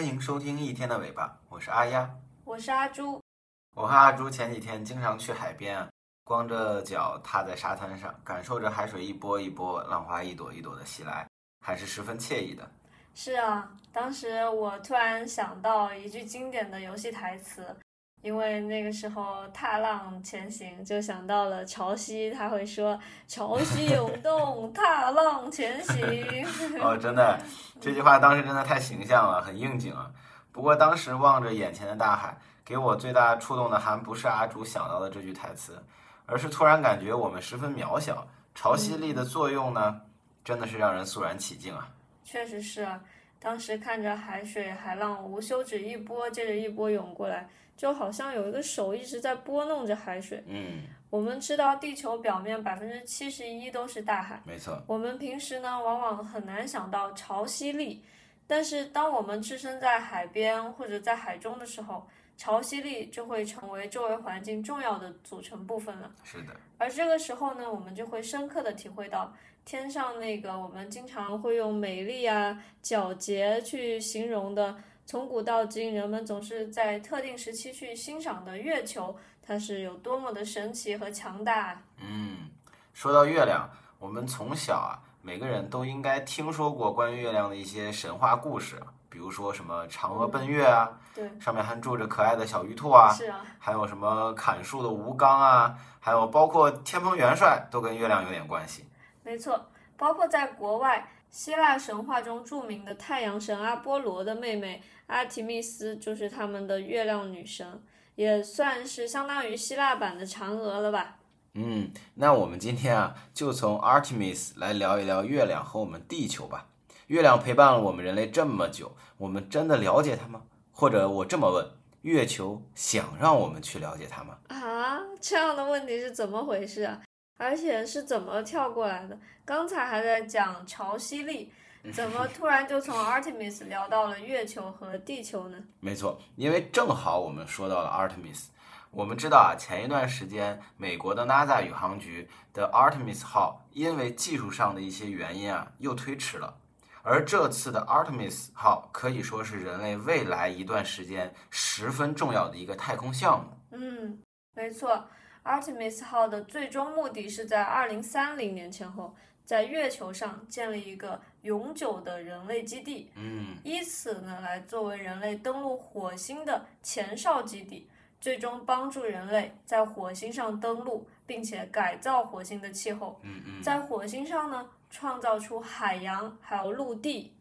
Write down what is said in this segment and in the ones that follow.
欢迎收听一天的尾巴，我是阿丫，我是阿朱。我和阿朱前几天经常去海边，光着脚踏在沙滩上，感受着海水一波一波、浪花一朵一朵的袭来，还是十分惬意的。是啊，当时我突然想到一句经典的游戏台词，因为那个时候踏浪前行，就想到了潮汐，他会说“潮汐 涌动，踏浪前行 ”。哦，真的，这句话当时真的太形象了，很应景啊。不过当时望着眼前的大海，给我最大触动的还不是阿朱想到的这句台词，而是突然感觉我们十分渺小。潮汐力的作用呢，真的是让人肃然起敬啊。确实是啊，当时看着海水海浪无休止一波接着一波涌过来，就好像有一个手一直在拨弄着海水。嗯，我们知道地球表面百分之七十一都是大海，没错。我们平时呢往往很难想到潮汐力，但是当我们置身在海边或者在海中的时候，潮汐力就会成为周围环境重要的组成部分了。是的，而这个时候呢，我们就会深刻的体会到。天上那个我们经常会用美丽啊、皎洁去形容的，从古到今人们总是在特定时期去欣赏的月球，它是有多么的神奇和强大。嗯，说到月亮，我们从小啊，每个人都应该听说过关于月亮的一些神话故事，比如说什么嫦娥奔月啊，对，上面还住着可爱的小玉兔啊，是啊，还有什么砍树的吴刚啊，还有包括天蓬元帅都跟月亮有点关系。没错，包括在国外，希腊神话中著名的太阳神阿波罗的妹妹阿提密斯就是他们的月亮女神，也算是相当于希腊版的嫦娥了吧？嗯，那我们今天啊，就从 Artemis 来聊一聊月亮和我们地球吧。月亮陪伴了我们人类这么久，我们真的了解它吗？或者我这么问，月球想让我们去了解它吗？啊，这样的问题是怎么回事啊？而且是怎么跳过来的？刚才还在讲潮汐力，怎么突然就从 Artemis 聊到了月球和地球呢？没错，因为正好我们说到了 Artemis。我们知道啊，前一段时间美国的 NASA 宇航局的 Artemis 号因为技术上的一些原因啊，又推迟了。而这次的 Artemis 号可以说是人类未来一段时间十分重要的一个太空项目。嗯，没错。Artemis 号的最终目的是在二零三零年前后，在月球上建立一个永久的人类基地，嗯，以此呢来作为人类登陆火星的前哨基地，最终帮助人类在火星上登陆，并且改造火星的气候，嗯嗯，在火星上呢创造出海洋还有陆地。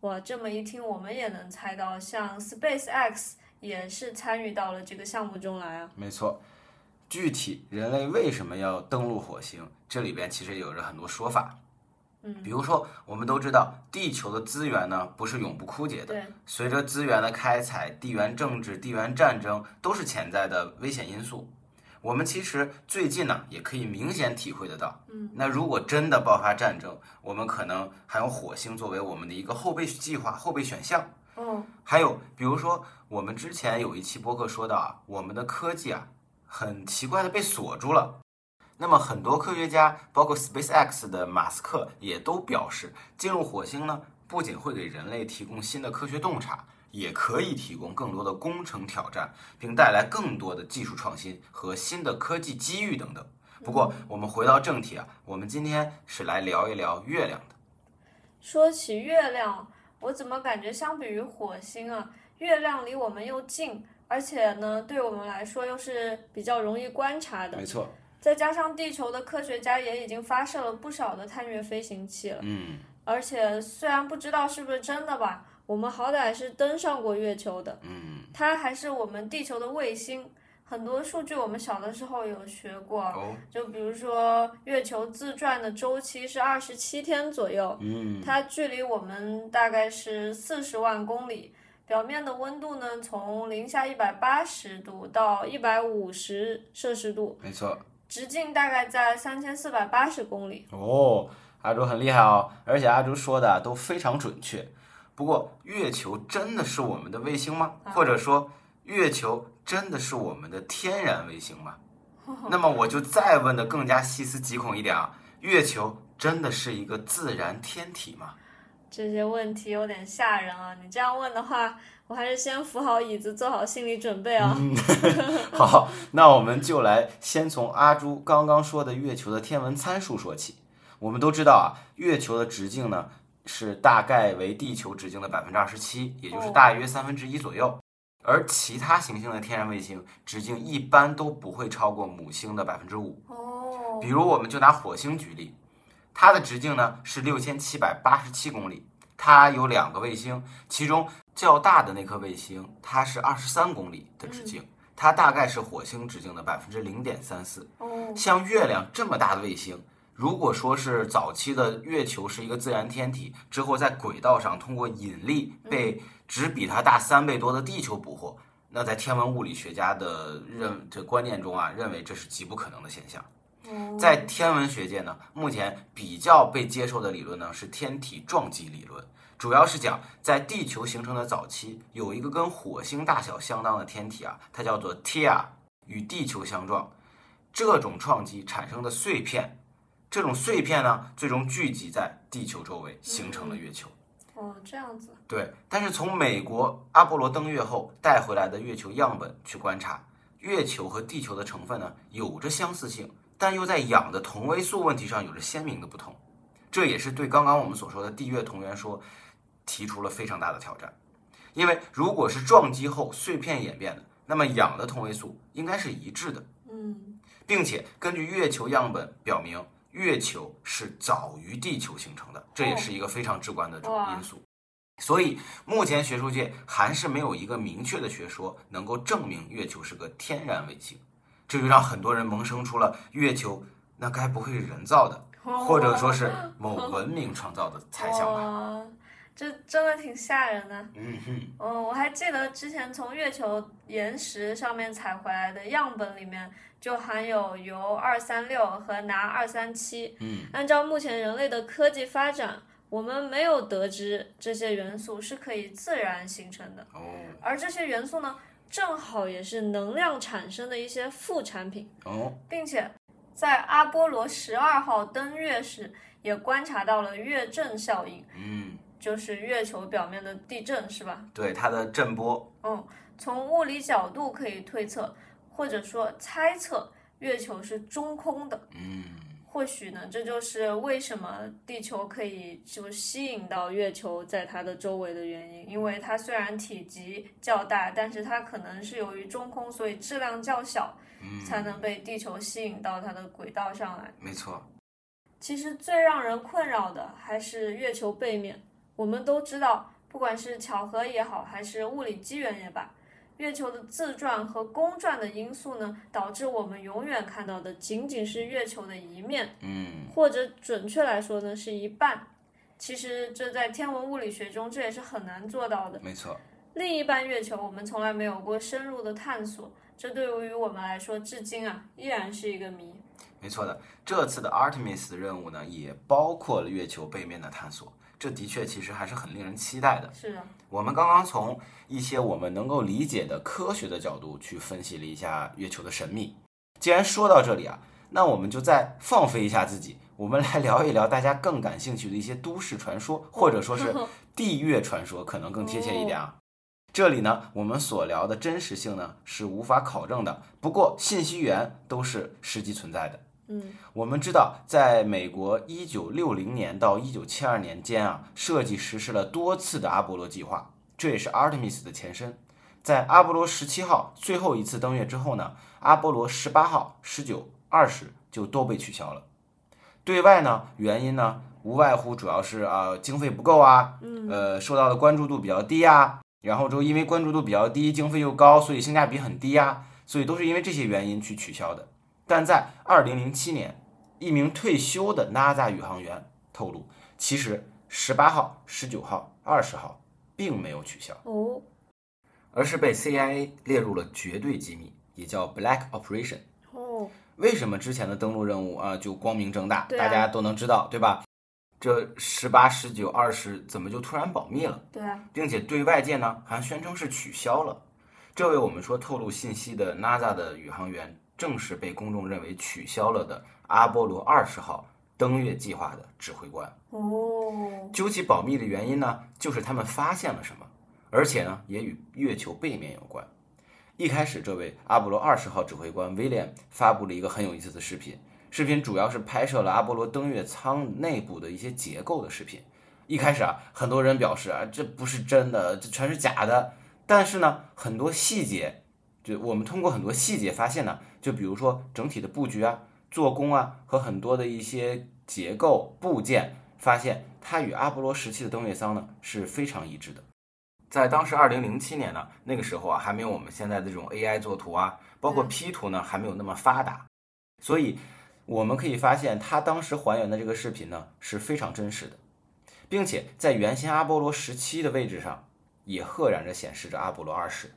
哇，这么一听，我们也能猜到，像 SpaceX 也是参与到了这个项目中来啊。没错。具体人类为什么要登陆火星？这里边其实有着很多说法。嗯，比如说，我们都知道地球的资源呢不是永不枯竭的。对。随着资源的开采，地缘政治、地缘战争都是潜在的危险因素。我们其实最近呢也可以明显体会得到。嗯。那如果真的爆发战争，我们可能还有火星作为我们的一个后备计划、后备选项。嗯。还有，比如说我们之前有一期播客说到啊，我们的科技啊。很奇怪的被锁住了。那么很多科学家，包括 SpaceX 的马斯克，也都表示，进入火星呢，不仅会给人类提供新的科学洞察，也可以提供更多的工程挑战，并带来更多的技术创新和新的科技机遇等等。不过，我们回到正题啊，我们今天是来聊一聊月亮的。说起月亮，我怎么感觉相比于火星啊，月亮离我们又近。而且呢，对我们来说又是比较容易观察的。没错。再加上地球的科学家也已经发射了不少的探月飞行器了。嗯。而且虽然不知道是不是真的吧，我们好歹是登上过月球的。嗯。它还是我们地球的卫星，很多数据我们小的时候有学过。哦。就比如说，月球自转的周期是二十七天左右。嗯。它距离我们大概是四十万公里。表面的温度呢，从零下一百八十度到一百五十摄氏度，没错，直径大概在三千四百八十公里。哦，阿朱很厉害哦，而且阿朱说的都非常准确。不过，月球真的是我们的卫星吗？或者说，月球真的是我们的天然卫星吗？那么我就再问的更加细思极恐一点啊，月球真的是一个自然天体吗？这些问题有点吓人啊！你这样问的话，我还是先扶好椅子，做好心理准备啊。嗯，好，那我们就来先从阿朱刚刚说的月球的天文参数说起。我们都知道啊，月球的直径呢是大概为地球直径的百分之二十七，也就是大约三分之一左右。而其他行星的天然卫星直径一般都不会超过母星的百分之五。哦，比如，我们就拿火星举例，它的直径呢是六千七百八十七公里，它有两个卫星，其中较大的那颗卫星它是二十三公里的直径，它大概是火星直径的百分之零点三四。哦，像月亮这么大的卫星，如果说是早期的月球是一个自然天体，之后在轨道上通过引力被只比它大三倍多的地球捕获，那在天文物理学家的认这观念中啊，认为这是极不可能的现象。在天文学界呢，目前比较被接受的理论呢是天体撞击理论，主要是讲在地球形成的早期，有一个跟火星大小相当的天体啊，它叫做 Tia，与地球相撞，这种撞击产生的碎片，这种碎片呢，最终聚集在地球周围，形成了月球。哦，这样子。对，但是从美国阿波罗登月后带回来的月球样本去观察，月球和地球的成分呢有着相似性，但又在氧的同位素问题上有着鲜明的不同。这也是对刚刚我们所说的地月同源说提出了非常大的挑战。因为如果是撞击后碎片演变的，那么氧的同位素应该是一致的，嗯，并且根据月球样本表明，月球是早于地球形成的，这也是一个非常直观的因素。所以目前学术界还是没有一个明确的学说能够证明月球是个天然卫星，这就让很多人萌生出了月球那该不会是人造的，或者说是某文明创造的猜想吧。这真的挺吓人的。嗯哼，嗯，我还记得之前从月球岩石上面采回来的样本里面，就含有铀二三六和钠二三七。嗯，按照目前人类的科技发展，我们没有得知这些元素是可以自然形成的，哦而这些元素呢，正好也是能量产生的一些副产品，哦，并且在阿波罗十二号登月时也观察到了月震效应，嗯，就是月球表面的地震，是吧？对，它的震波，嗯，从物理角度可以推测，或者说猜测，月球是中空的。嗯，或许呢，这就是为什么地球可以就吸引到月球在它的周围的原因。因为它虽然体积较大，但是它可能是由于中空，所以质量较小，才能被地球吸引到它的轨道上来。没错，其实最让人困扰的还是月球背面。我们都知道，不管是巧合也好，还是物理机缘也罢，月球的自转和公转的因素呢，导致我们永远看到的仅仅是月球的一面，嗯，或者准确来说呢是一半。其实这在天文物理学中这也是很难做到的。没错，另一半月球我们从来没有过深入的探索，这对于我们来说至今啊依然是一个谜。没错的。这次的 Artemis 任务呢，也包括了月球背面的探索，这的确其实还是很令人期待的。是啊，我们刚刚从一些我们能够理解的科学的角度去分析了一下月球的神秘。既然说到这里啊，那我们就再放飞一下自己，我们来聊一聊大家更感兴趣的一些都市传说，或者说是 地月传说，可能更贴切一点啊。这里呢，我们所聊的真实性呢是无法考证的，不过信息源都是实际存在的。嗯，我们知道，在美国一九六零年到一九七二年间啊，设计实施了多次的阿波罗计划，这也是 Artemis 的前身。在阿波罗十七号最后一次登月之后呢，阿波罗十八号、十九、二十就都被取消了。对外呢，原因呢无外乎主要是啊、经费不够啊，呃受到的关注度比较低啊，然后就因为关注度比较低，经费又高，所以性价比很低啊，所以都是因为这些原因去取消的。但在二零零七年，一名退休的 NASA 宇航员透露，其实十八号、十九号、二十号并没有取消，哦，而是被 CIA 列入了绝对机密，也叫 Black Operation。哦，为什么之前的登陆任务啊就光明正大，啊大家都能知道，对吧？这十八、十九、二十怎么就突然保密了，对啊，并且对外界呢还宣称是取消了？这位我们说透露信息的 NASA 的宇航员，正是被公众认为取消了的阿波罗二十号登月计划的指挥官。哦，究其保密的原因呢，就是他们发现了什么，而且呢，也与月球背面有关。一开始，这位阿波罗二十号指挥官威廉发布了一个很有意思的视频，视频主要是拍摄了阿波罗登月舱内部的一些结构的视频。一开始啊，很多人表示啊，这不是真的，这全是假的。但是呢，很多细节，就我们通过很多细节发现呢，就比如说整体的布局啊、做工啊和很多的一些结构部件，发现它与阿波罗时期的登月舱呢是非常一致的。在当时二零零七年呢，那个时候啊，还没有我们现在的这种 AI 作图啊，包括 P 图呢，还没有那么发达，所以我们可以发现，它当时还原的这个视频呢是非常真实的，并且在原先阿波罗十七的位置上，也赫然着显示着阿波罗二十，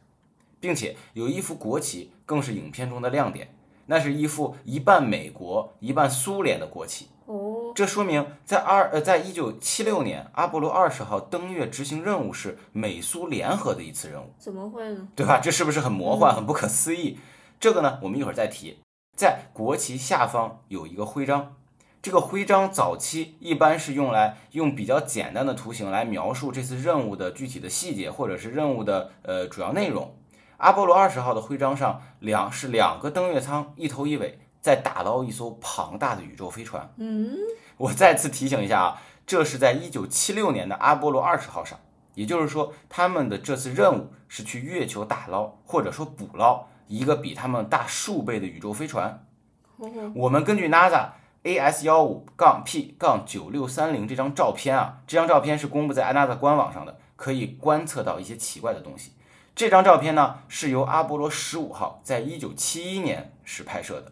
并且有一幅国旗更是影片中的亮点，那是一幅一半美国一半苏联的国旗。哦，这说明在二呃，在一九七六年，阿波罗二十号登月执行任务是美苏联合的一次任务，怎么会呢？对吧？这是不是很魔幻、很不可思议？这个呢，我们一会儿再提。在国旗下方有一个徽章，这个徽章早期一般是用来用比较简单的图形来描述这次任务的具体的细节，或者是任务的呃主要内容。阿波罗二十号的徽章上两是两个登月舱，一头一尾。在打捞一艘庞大的宇宙飞船。嗯，我再次提醒一下啊，这是在一九七六年的阿波罗二十号上，也就是说，他们的这次任务是去月球打捞或者说捕捞一个比他们大数倍的宇宙飞船。我们根据 NASA AS 幺五杠 P 杠九六三零这张照片啊，这张照片是公布在 NASA 官网上的，可以观测到一些奇怪的东西。这张照片呢，是由阿波罗十五号在一九七一年时拍摄的。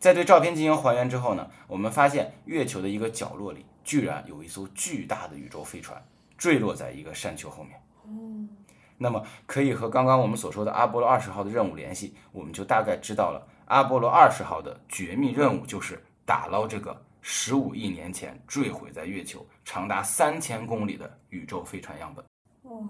在对照片进行还原之后呢，我们发现月球的一个角落里居然有一艘巨大的宇宙飞船坠落在一个山丘后面。嗯，那么可以和刚刚我们所说的阿波罗二十号的任务联系，我们就大概知道了阿波罗二十号的绝密任务就是打捞这个十五亿年前坠毁在月球、长达三千公里的宇宙飞船样本。哇，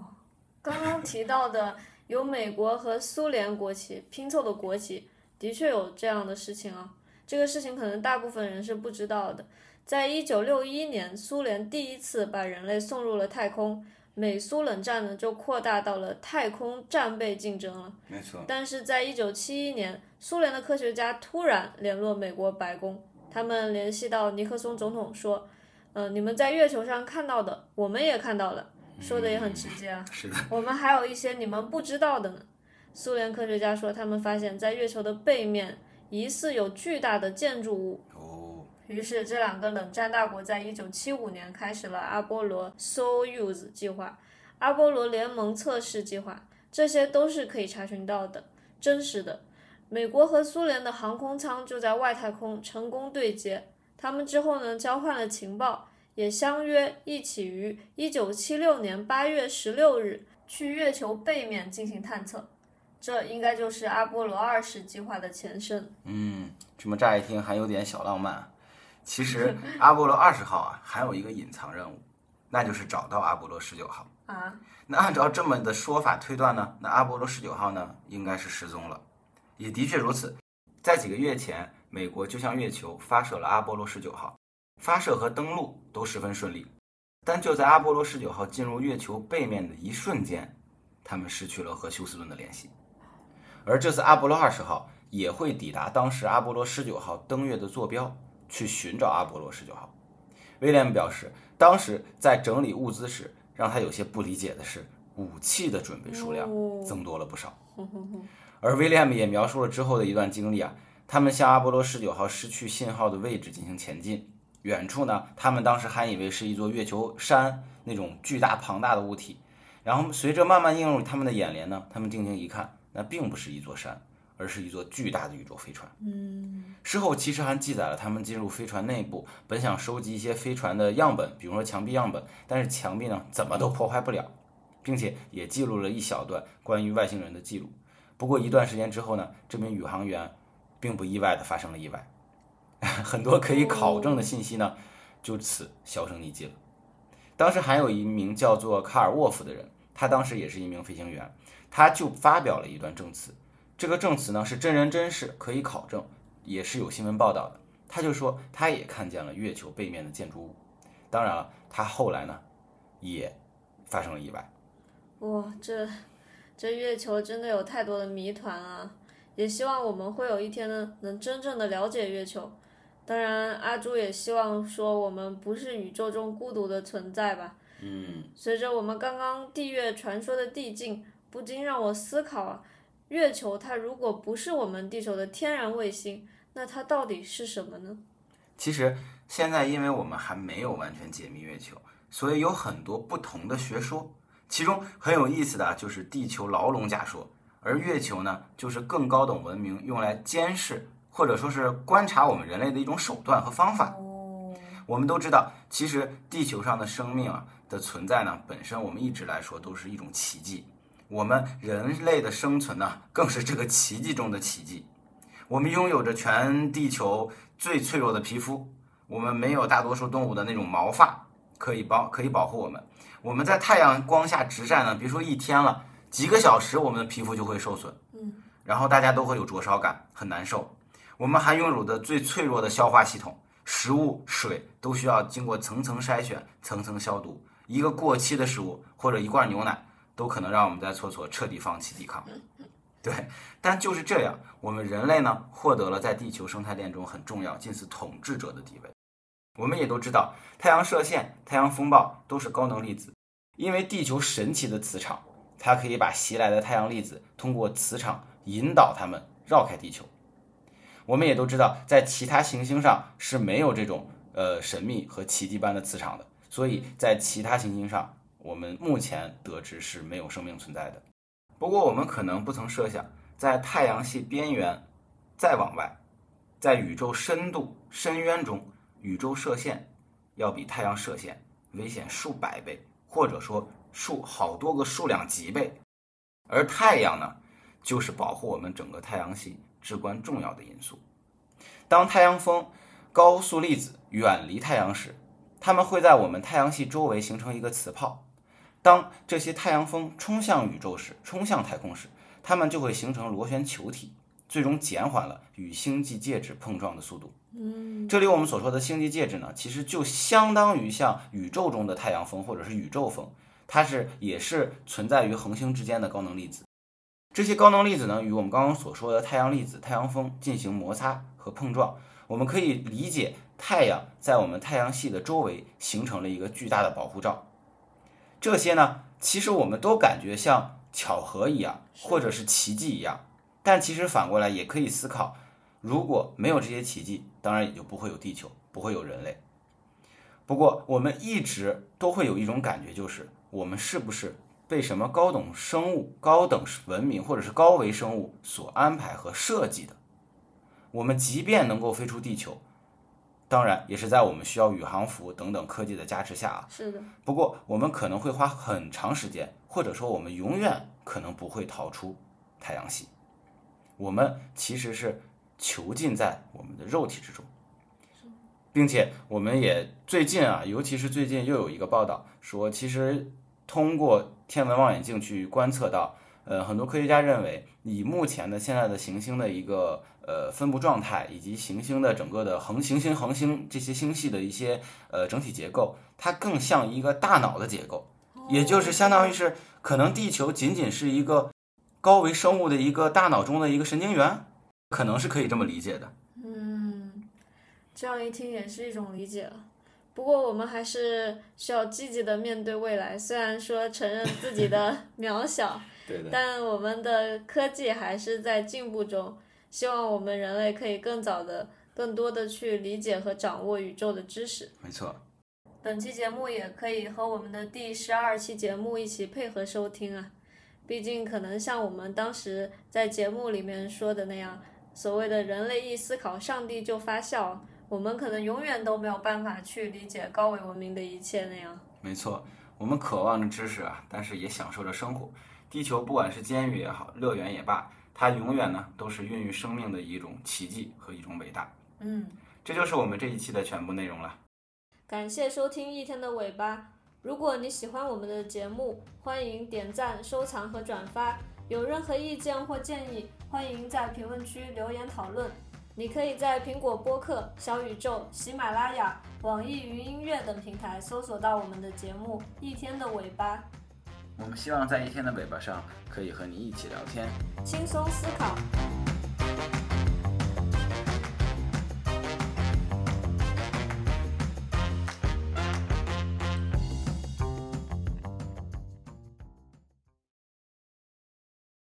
刚刚提到的有美国和苏联国旗拼凑的国旗，的确有这样的事情啊。这个事情可能大部分人是不知道的。在一九六一年，苏联第一次把人类送入了太空，美苏冷战呢就扩大到了太空战备竞争了。没错。但是在一九七一年，苏联的科学家突然联络美国白宫，他们联系到尼克松总统说：“嗯，你们在月球上看到的，我们也看到了。”说的也很直接啊。是的。我们还有一些你们不知道的呢。苏联科学家说，他们发现，在月球的背面。疑似有巨大的建筑物。哦。于是，这两个冷战大国在一九七五年开始了阿波罗 Soyuz 计划、阿波罗联盟测试计划，这些都是可以查询到的，真实的。美国和苏联的航空舱就在外太空成功对接，他们之后呢交换了情报，也相约一起于一九七六年八月十六日去月球背面进行探测。这应该就是阿波罗二十计划的前身。嗯，这么乍一听还有点小浪漫。其实阿波罗二十号啊，还有一个隐藏任务，那就是找到阿波罗十九号。啊，那按照这么的说法推断呢，那阿波罗十九号呢，应该是失踪了。也的确如此，在几个月前，美国就向月球发射了阿波罗十九号，发射和登陆都十分顺利。但就在阿波罗十九号进入月球背面的一瞬间，他们失去了和休斯顿的联系。而这次阿波罗二十号也会抵达当时阿波罗十九号登月的坐标，去寻找阿波罗十九号。威廉表示，当时在整理物资时，让他有些不理解的是，武器的准备数量增多了不少。而威廉也描述了之后的一段经历啊，他们向阿波罗十九号失去信号的位置进行前进，远处呢，他们当时还以为是一座月球山那种巨大庞大的物体，然后随着慢慢映入他们的眼帘呢，他们定睛一看。那并不是一座山，而是一座巨大的宇宙飞船。嗯，事后其实还记载了他们进入飞船内部，本想收集一些飞船的样本，比如说墙壁样本，但是墙壁呢怎么都破坏不了，并且也记录了一小段关于外星人的记录。不过一段时间之后呢，这名宇航员并不意外的发生了意外，很多可以考证的信息呢就此销声匿迹了。当时还有一名叫做卡尔沃夫的人，他当时也是一名飞行员。他就发表了一段证词，这个证词呢是真人真事，可以考证，也是有新闻报道的。他就说他也看见了月球背面的建筑物。当然了，他后来呢也发生了意外。哇，这这月球真的有太多的谜团啊！也希望我们会有一天呢，能真正的了解月球。当然，阿朱也希望说我们不是宇宙中孤独的存在吧。嗯，随着我们刚刚地月传说的递进，不禁让我思考啊，月球它如果不是我们地球的天然卫星，那它到底是什么呢？其实现在因为我们还没有完全解密月球，所以有很多不同的学说。其中很有意思的就是地球牢笼假说，而月球呢，就是更高等文明用来监视或者说是观察我们人类的一种手段和方法。哦，我们都知道，其实地球上的生命啊的存在呢，本身我们一直来说都是一种奇迹。我们人类的生存呢，更是这个奇迹中的奇迹。我们拥有着全地球最脆弱的皮肤，我们没有大多数动物的那种毛发可以保可以保护我们。我们在太阳光下直晒呢，别说一天了，几个小时我们的皮肤就会受损，嗯，然后大家都会有灼烧感，很难受。我们还拥有的最脆弱的消化系统，食物、水都需要经过层层筛选、层层消毒。一个过期的食物或者一罐牛奶，都可能让我们在厕所彻底放弃抵抗。对，但就是这样，我们人类呢，获得了在地球生态链中很重要、近似统治者的地位。我们也都知道，太阳射线、太阳风暴都是高能粒子，因为地球神奇的磁场，它可以把袭来的太阳粒子通过磁场引导它们绕开地球。我们也都知道，在其他行星上是没有这种呃神秘和奇迹般的磁场的，所以在其他行星上，我们目前得知是没有生命存在的。不过，我们可能不曾设想，在太阳系边缘再往外，在宇宙深度深渊中，宇宙射线要比太阳射线危险数百倍，或者说数好多个数量级倍。而太阳呢，就是保护我们整个太阳系至关重要的因素。当太阳风、高速粒子远离太阳时，它们会在我们太阳系周围形成一个磁泡。当这些太阳风冲向宇宙时，冲向太空时，它们就会形成螺旋球体，最终减缓了与星际介质碰撞的速度。嗯，这里我们所说的星际介质呢，其实就相当于像宇宙中的太阳风或者是宇宙风，它是也是存在于恒星之间的高能粒子。这些高能粒子呢，与我们刚刚所说的太阳粒子、太阳风进行摩擦和碰撞。我们可以理解，太阳在我们太阳系的周围形成了一个巨大的保护罩。这些呢，其实我们都感觉像巧合一样，或者是奇迹一样。但其实反过来也可以思考，如果没有这些奇迹，当然也就不会有地球，不会有人类。不过我们一直都会有一种感觉，就是我们是不是被什么高等生物、高等文明或者是高维生物所安排和设计的？我们即便能够飞出地球，当然也是在我们需要宇航服等等科技的加持下啊。是的，不过我们可能会花很长时间，或者说我们永远可能不会逃出太阳系。我们其实是囚禁在我们的肉体之中，并且我们也最近啊，尤其是最近又有一个报道说，其实通过天文望远镜去观测到，呃，很多科学家认为，以目前的现在的行星的一个呃分布状态，以及行星的整个的恒行星恒星这些星系的一些呃整体结构，它更像一个大脑的结构，也就是相当于是可能地球仅仅是一个高维生物的一个大脑中的一个神经元，可能是可以这么理解的。嗯，这样一听也是一种理解了。不过我们还是需要积极的面对未来，虽然说承认自己的 渺小，对的，但我们的科技还是在进步中。希望我们人类可以更早的、更多的去理解和掌握宇宙的知识。没错。本期节目也可以和我们的第十二期节目一起配合收听啊，毕竟可能像我们当时在节目里面说的那样，所谓的人类一思考，上帝就发笑，我们可能永远都没有办法去理解高维文明的一切那样。没错，我们渴望着知识啊，但是也享受着生活。地球不管是监狱也好，乐园也罢，它永远呢都是孕育生命的一种奇迹和一种伟大。嗯，这就是我们这一期的全部内容了。感谢收听一天的尾巴。如果你喜欢我们的节目，欢迎点赞、收藏和转发。有任何意见或建议，欢迎在评论区留言讨论。你可以在苹果播客、小宇宙、喜马拉雅、网易云音乐等平台搜索到我们的节目《一天的尾巴》，我们希望在一天的尾巴上可以和你一起聊天。轻松思考。